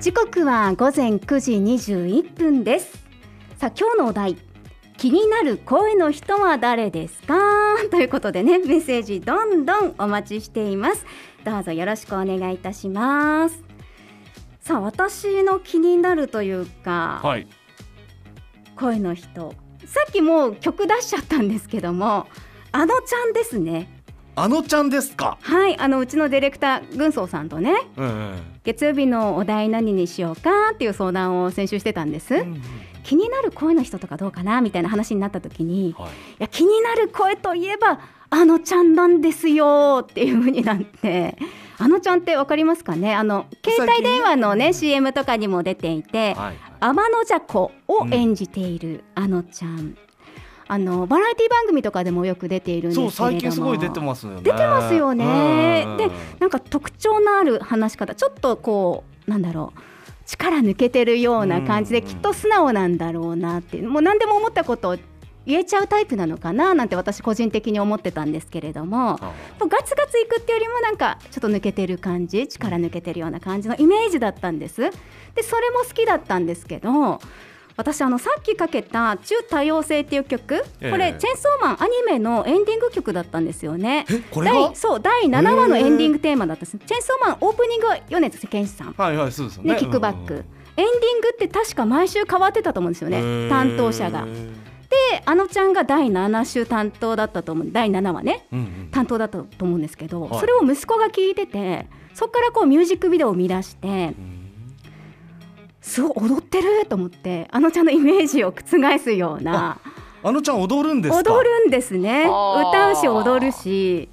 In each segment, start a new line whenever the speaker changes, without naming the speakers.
時刻は午前9時21分です。さあ今日のお題気になる声の人は誰ですか？ということでねメッセージどんどんお待ちしています。どうぞよろしくお願いいたします。さあ私の気になるというか、
はい。
声の人。さっきもう曲出しちゃったんですけどもあのちゃんですね
あのちゃんですか？
はいあのうちのディレクター軍曹さんとね
うんうん。
月曜日のお題何にしようかっていう相談を先週してたんです、
うん
気になる声の人とかどうかなみたいな話になった時にい
はい。
や気になる声といえばあのちゃんなんですよっていう風になってあのちゃんってわかりますかね？あの携帯電話のね CM とかにも出ていて
はい。
天の邪子を演じているあのちゃん、あのバラエティ番組とかでもよく出ているんですけ
そう、
れども。
最近すごい出てますよね。
出てますよね。
うん
でなんか特徴のある話し方。ちょっとこうなんだろう。力抜けてるような感じで
うん
きっと素直なんだろうなっていう。もう何でも思ったことを言えちゃうタイプなのかななんて私個人的に思ってたんですけれども。
あ
ガツガツいくっていうよりもなんかちょっと抜けてる感じ力抜けてるような感じのイメージだったんです。でそれも好きだったんですけど私あのさっきかけた「中多様性」っていう曲
ええ。
これ、チェンソーマンアニメのエンディング曲だったんですよね。第。そう第7話のエンディングテーマだったんです。チェンソーマンオープニングは米津玄師さん。
はいはい、そうですよね。
ねキックバック、
うん
エンディングって確か毎週変わってたと思うんですよね
へー。
担当者が。であのちゃんが第7週担当だったと思う。第7話ね。
うんうん。
担当だったと思うんですけど、
はい。
それを息子が聞いててそこからこうミュージックビデオを見出して
うん
すごい踊ってると思ってあのちゃんのイメージを覆すような
あのちゃん踊るんですか？
踊るんですね歌うし踊るし。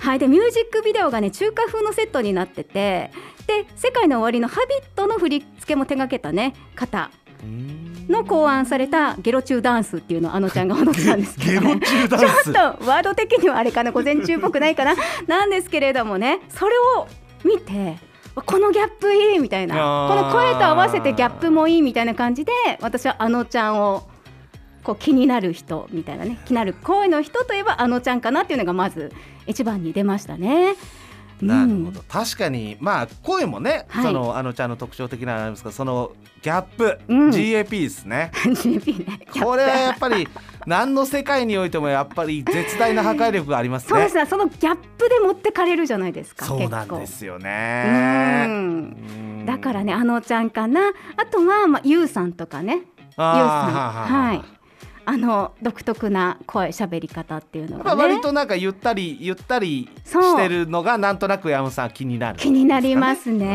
はい、でミュージックビデオがね中華風のセットになっててで「世界の終わり」の「ハビット!」の振り付けも手掛けたね方
うん
の考案されたゲロ中ダンスっていうのをあのちゃんが踊ってたんですけど、ね、ちょ
ス。
っとワード的にはあれかな午前中っぽくないかななんですけれどもねそれを見てこのギャップいいみたいな。この声と合わせてギャップもいいみたいな感じで私はあのちゃんをこう気になる人みたいなね。気になる声の人といえばあのちゃんかなっていうのがまず一番に出ましたね。
なるほど、確かにまあ声もね、
はい。
そのあのちゃんの特徴的なのありますがそのギャップ、
うん。
GAP ですね。
GP ね。
これはやっぱり何の世界においてもやっぱり絶大な破壊力がありますね。
そうですね。そのギャップで持ってかれるじゃないですか
そうなんですよ
う
ね
だからねあのちゃんかな。あとはまあゆうさんとかね。ゆうさん。はい。あの独特な声喋り方っていうの
まあ
がね
割となんかゆったりゆったりしてるのがなんとなく山本さん気になる、
気になりますね。うん、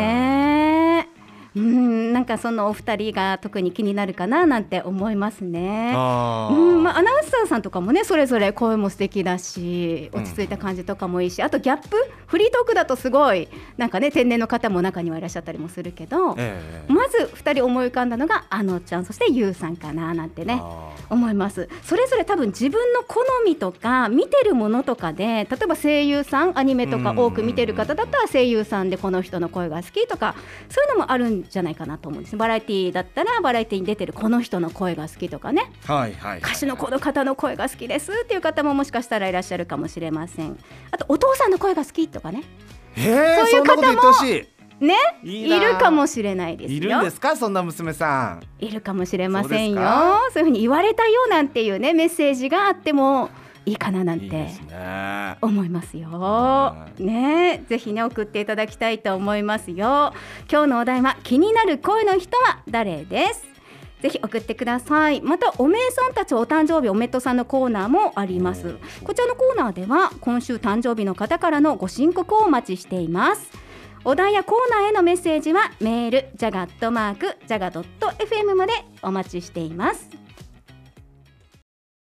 なんかそのお二人が特に気になるかななんて思いますね。
あー。
うんまあ、アナウンサーさんとかもねそれぞれ声も素敵だし落ち着いた感じとかもいいし、あとギャップフリートークだとすごいなんかね天然の方も中にはいらっしゃったりもするけど、
ええ。
まず2人思い浮かんだのがあのちゃんそしてゆうさんかななんてね
あ
思います。それぞれ多分自分の好みとか見てるものとかで例えば声優さんアニメとか多く見てる方だったら声優さんでこの人の声が好きとかそういうのもあるんじゃないかなと思うんですバラエティーだったらバラエティーに出てるこの人の声が好きとかね。
ーはいはい。
歌手のこの方の声が好きですっていう方ももしかしたらいらっしゃるかもしれません。あとお父さんの声が好きとかね。
えー、
そういう方もね
い
るかもしれないですよ
いいるんですか？そんな娘さん
いるかもしれませんよ
そう
いうふうに言われたよなんていうねメッセージがあってもいいかななんて思いますよ
は。
ねぜひね送っていただきたいと思いますよ。今日のお題は気になる声の人は誰です？ぜひ送ってください。またおめえさんたちお誕生日おめっとさんのコーナーもあります。こちらのコーナーでは今週誕生日の方からのご申告をお待ちしています。お題やコーナーへのメッセージはメールジャガットマークジャガドット FM までお待ちしています。